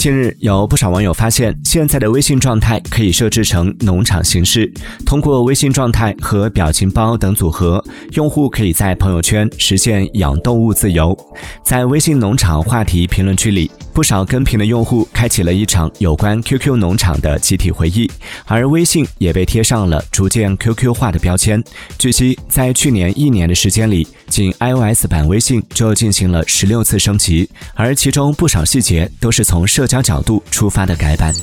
近日，有不少网友发现，现在的微信状态可以设置成农场形式。通过微信状态和表情包等组合，用户可以在朋友圈实现养动物自由。在微信农场话题评论区里，不少跟评的用户开启了一场有关 QQ 农场的集体回忆，而微信也被贴上了逐渐 QQ 化的标签。据悉，在去年一年的时间里，仅 iOS 版微信就进行了十六次升级，而其中不少细节都是从社。交角度出发的改版。